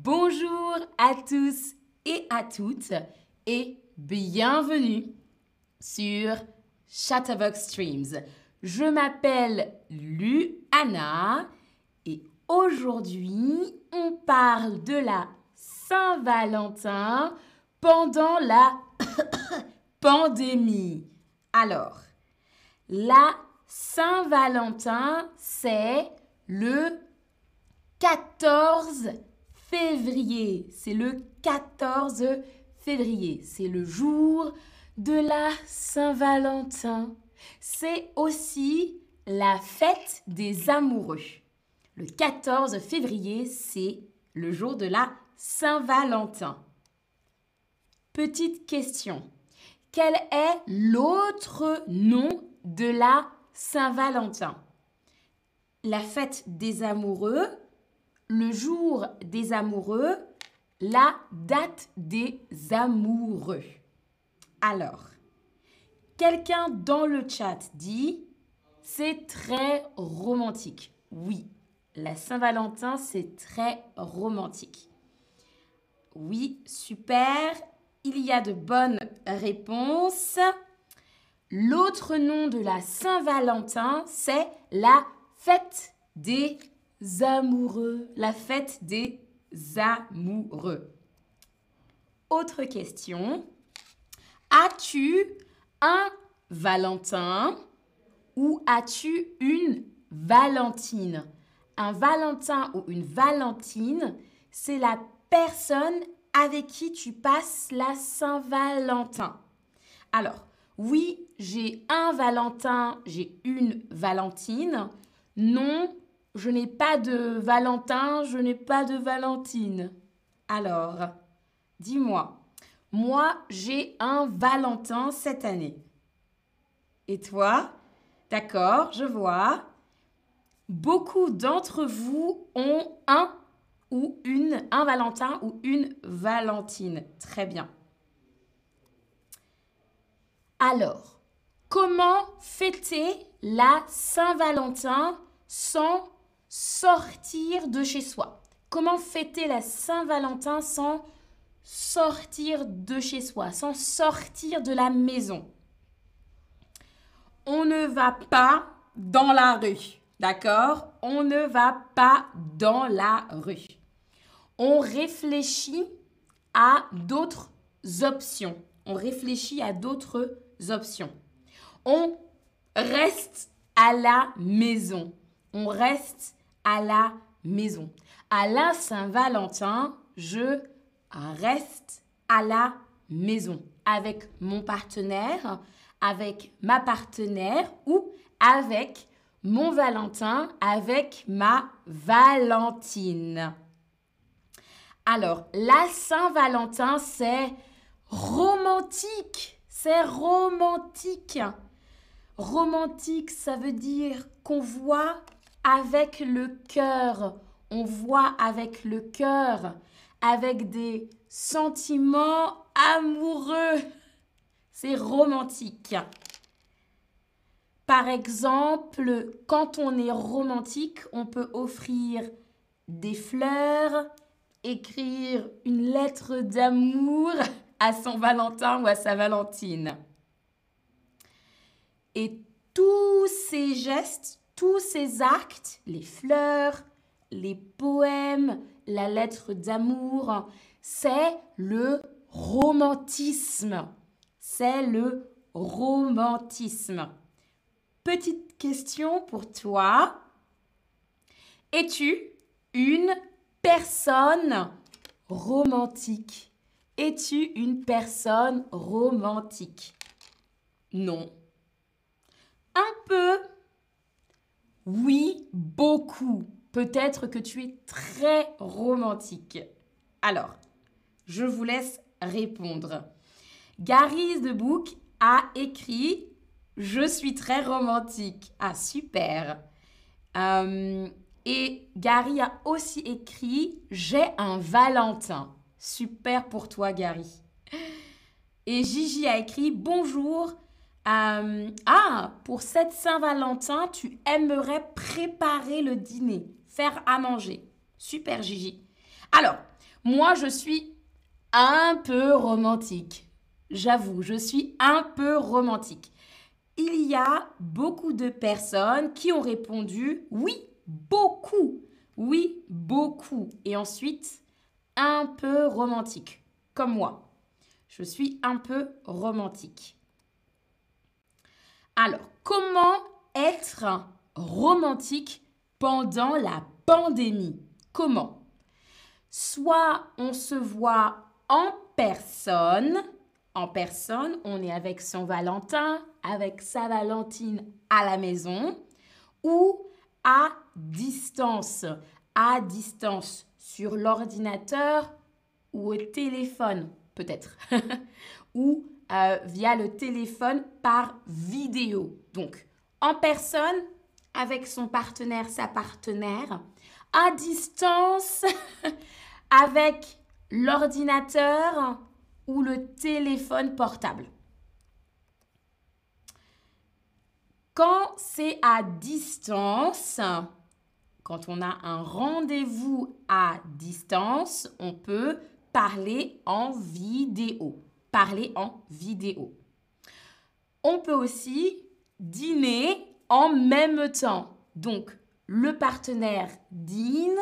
Bonjour à tous et à toutes et bienvenue sur Chatterbox Streams. Je m'appelle Luana et aujourd'hui on parle de la Saint-Valentin pendant la pandémie. Alors, la Saint-Valentin, c'est le 14 février. C'est le 14 février. C'est le jour de la Saint-Valentin. C'est aussi la fête des amoureux. Le 14 février, c'est le jour de la Saint-Valentin. Petite question. Quel est l'autre nom de la Saint-Valentin? La fête des amoureux, le jour des amoureux, la date des amoureux. Alors, quelqu'un dans le chat dit c'est très romantique. Oui, la Saint-Valentin, c'est très romantique. Oui, super. Il y a de bonnes réponses. L'autre nom de la Saint-Valentin, c'est la fête des amoureux. La fête des amoureux. Autre question. As-tu un Valentin ou as-tu une Valentine? Un Valentin ou une Valentine, c'est la personne avec qui tu passes la Saint-Valentin. Alors, oui, j'ai un Valentin, j'ai une Valentine. Non, je n'ai pas de Valentin, je n'ai pas de Valentine. Alors, dis-moi, moi, j'ai un Valentin cette année. Et toi? D'accord, je vois. Beaucoup d'entre vous ont un ou une, un Valentin ou une Valentine. Très bien. Alors, comment fêter la Saint-Valentin sans sortir de chez soi Comment fêter la Saint-Valentin sans sortir de chez soi, sans sortir de la maison? On ne va pas dans la rue, d'accord? On ne va pas dans la rue. On réfléchit à d'autres options. On réfléchit à d'autres options. On reste à la maison. On reste à la maison. À la Saint-Valentin, je reste à la maison avec mon partenaire, avec ma partenaire ou avec mon Valentin, avec ma Valentine. Alors, la Saint-Valentin, c'est romantique. C'est romantique. Romantique, ça veut dire qu'on voit avec le cœur. On voit avec le cœur, avec des sentiments amoureux. C'est romantique. Par exemple, quand on est romantique, on peut offrir des fleurs, écrire une lettre d'amour à son Valentin ou à sa Valentine. Et tous ces gestes, tous ces actes, les fleurs, les poèmes, la lettre d'amour, c'est le romantisme. C'est le romantisme. Petite question pour toi. Es-tu une personne romantique? Es-tu une personne romantique? Non. Un peu Oui, beaucoup. Peut-être que tu es très romantique. Alors, je vous laisse répondre. Gary the Book a écrit Je suis très romantique. Ah, super. Euh, et Gary a aussi écrit J'ai un Valentin. Super pour toi, Gary. Et Gigi a écrit Bonjour. Euh, ah, pour cette Saint-Valentin, tu aimerais préparer le dîner, faire à manger. Super, Gigi. Alors, Moi, je suis un peu romantique. J'avoue, je suis un peu romantique. Il y a beaucoup de personnes qui ont répondu oui, beaucoup. Oui, beaucoup. Et ensuite, un peu romantique, comme moi. Je suis un peu romantique. Alors, comment être romantique pendant la pandémie? Comment? Soit on se voit en personne, en personne, on est avec son Valentin, avec sa Valentine à la maison, ou à distance, à distance sur l'ordinateur ou au téléphone peut-être, ou euh, via le téléphone par vidéo. Donc, en personne, avec son partenaire, sa partenaire, à distance, avec l'ordinateur ou le téléphone portable. Quand c'est à distance, quand on a un rendez-vous à distance, on peut parler en vidéo. Parler en vidéo. On peut aussi dîner en même temps. Donc, le partenaire dîne,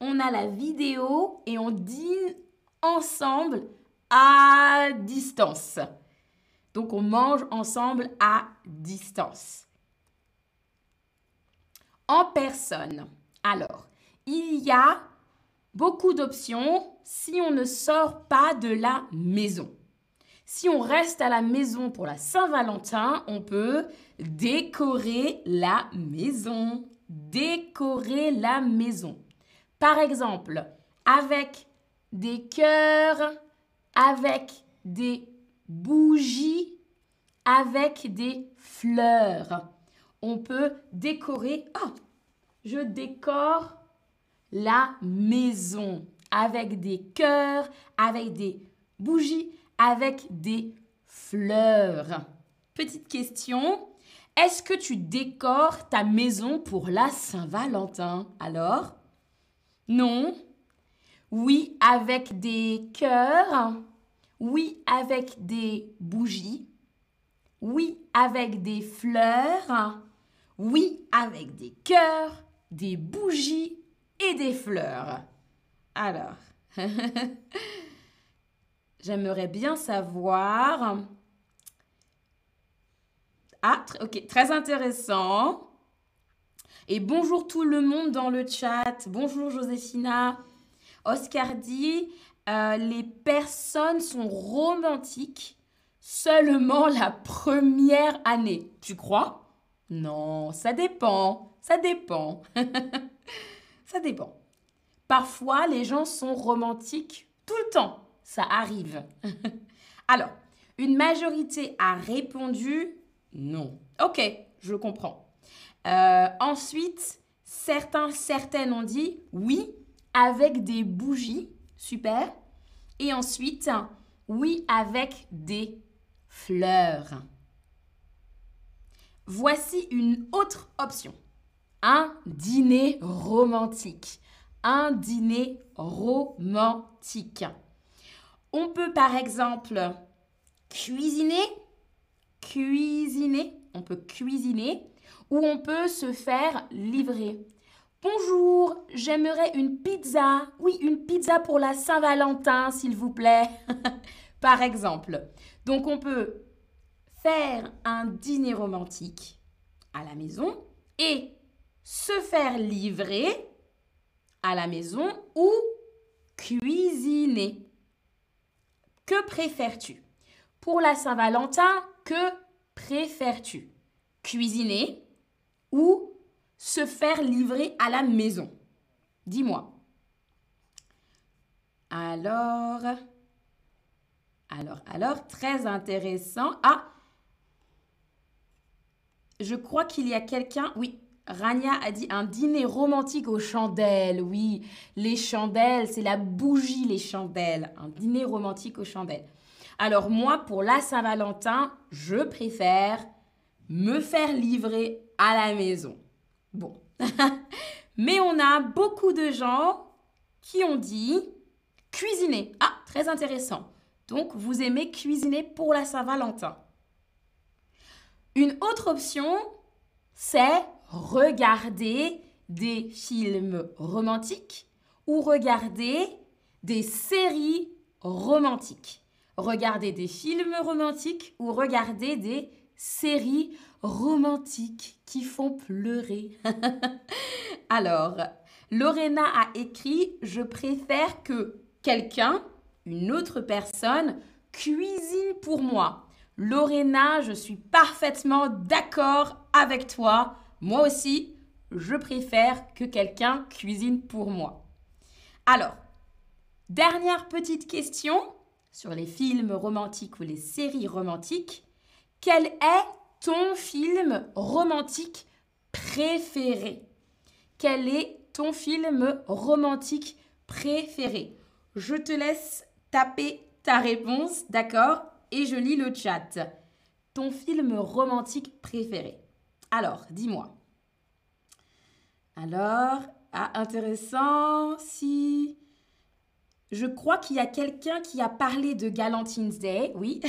on a la vidéo et on dîne ensemble à distance. Donc, on mange ensemble à distance. En personne. Alors, il y a beaucoup d'options si on ne sort pas de la maison. Si on reste à la maison pour la Saint-Valentin, on peut décorer la maison. Décorer la maison. Par exemple, avec des cœurs, avec des bougies, avec des fleurs. On peut décorer. Oh, je décore la maison avec des cœurs, avec des bougies, avec des fleurs. Petite question, est-ce que tu décores ta maison pour la Saint-Valentin? Alors Non Oui, avec des cœurs. Oui, avec des bougies. Oui, avec des fleurs. Oui, avec des cœurs, des bougies et des fleurs. Alors, j'aimerais bien savoir. Ah, ok, très intéressant. Et bonjour tout le monde dans le chat. Bonjour Joséphina. Oscar dit, euh, les personnes sont romantiques seulement la première année. Tu crois? Non, ça dépend. Ça dépend. ça dépend. Parfois, les gens sont romantiques tout le temps. Ça arrive. Alors, une majorité a répondu non. Ok, je comprends. Euh, ensuite, certains, certaines ont dit oui avec des bougies. Super. Et ensuite, oui avec des fleurs. Voici une autre option. Un dîner romantique un dîner romantique. On peut par exemple cuisiner, cuisiner, on peut cuisiner ou on peut se faire livrer. Bonjour, j'aimerais une pizza. Oui, une pizza pour la Saint-Valentin, s'il vous plaît. par exemple. Donc on peut faire un dîner romantique à la maison et se faire livrer à la maison ou cuisiner. Que préfères-tu? Pour la Saint-Valentin, que préfères-tu? Cuisiner ou se faire livrer à la maison? Dis-moi. Alors, alors, alors, très intéressant. Ah, je crois qu'il y a quelqu'un, oui, Rania a dit un dîner romantique aux chandelles. Oui, les chandelles, c'est la bougie, les chandelles. Un dîner romantique aux chandelles. Alors moi, pour la Saint-Valentin, je préfère me faire livrer à la maison. Bon. Mais on a beaucoup de gens qui ont dit Cuisiner. Ah, très intéressant. Donc, vous aimez cuisiner pour la Saint-Valentin. Une autre option, c'est regarder des films romantiques ou regarder des séries romantiques. Regarder des films romantiques ou regarder des séries romantiques qui font pleurer. Alors, Lorena a écrit Je préfère que quelqu'un, une autre personne, cuisine pour moi. Lorena, je suis parfaitement d'accord avec toi. Moi aussi, je préfère que quelqu'un cuisine pour moi. Alors, dernière petite question sur les films romantiques ou les séries romantiques. Quel est ton film romantique préféré? Quel est ton film romantique préféré? Je te laisse taper ta réponse, d'accord? Et je lis le chat. Ton film romantique préféré. Alors, dis-moi. Alors, ah, intéressant. Si. Je crois qu'il y a quelqu'un qui a parlé de Galentine's Day, oui.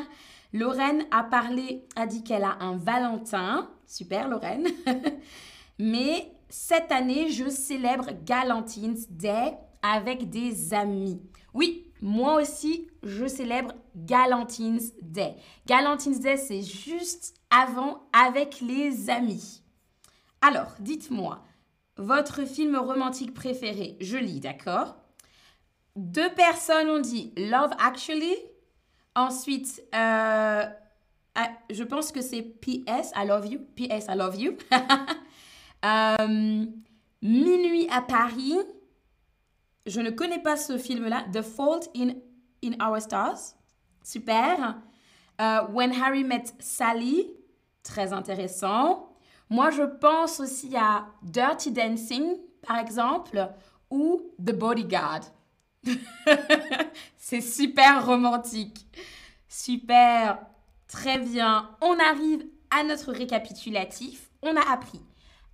Lorraine a parlé, a dit qu'elle a un Valentin. Super, Lorraine. Mais cette année, je célèbre Galentine's Day avec des amis. Oui, moi aussi, je célèbre Galentine's Day. Galentine's Day, c'est juste avant avec les amis. Alors, dites-moi, votre film romantique préféré Je lis, d'accord? Deux personnes ont dit Love Actually. Ensuite, euh, ah, je pense que c'est PS, I love you. PS, I love you. Euh, Minuit à Paris. Je ne connais pas ce film-là. The Fault in, Our Stars. Super. Euh, When Harry Met Sally. Très intéressant. Moi, je pense aussi à Dirty Dancing, par exemple, ou The Bodyguard. C'est super romantique. Super. Très bien. On arrive à notre récapitulatif. On a appris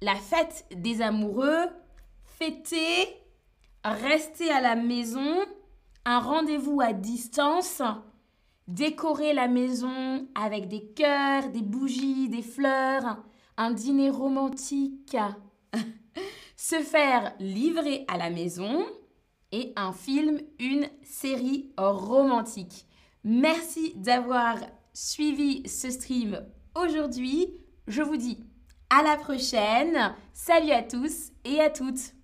la fête des amoureux, fêter, rester à la maison, un rendez-vous à distance, décorer la maison avec des cœurs, des bougies, des fleurs, un dîner romantique, se faire livrer à la maison et un film, une série romantique. Merci d'avoir suivi ce stream aujourd'hui. Je vous dis à la prochaine. Salut à tous et à toutes.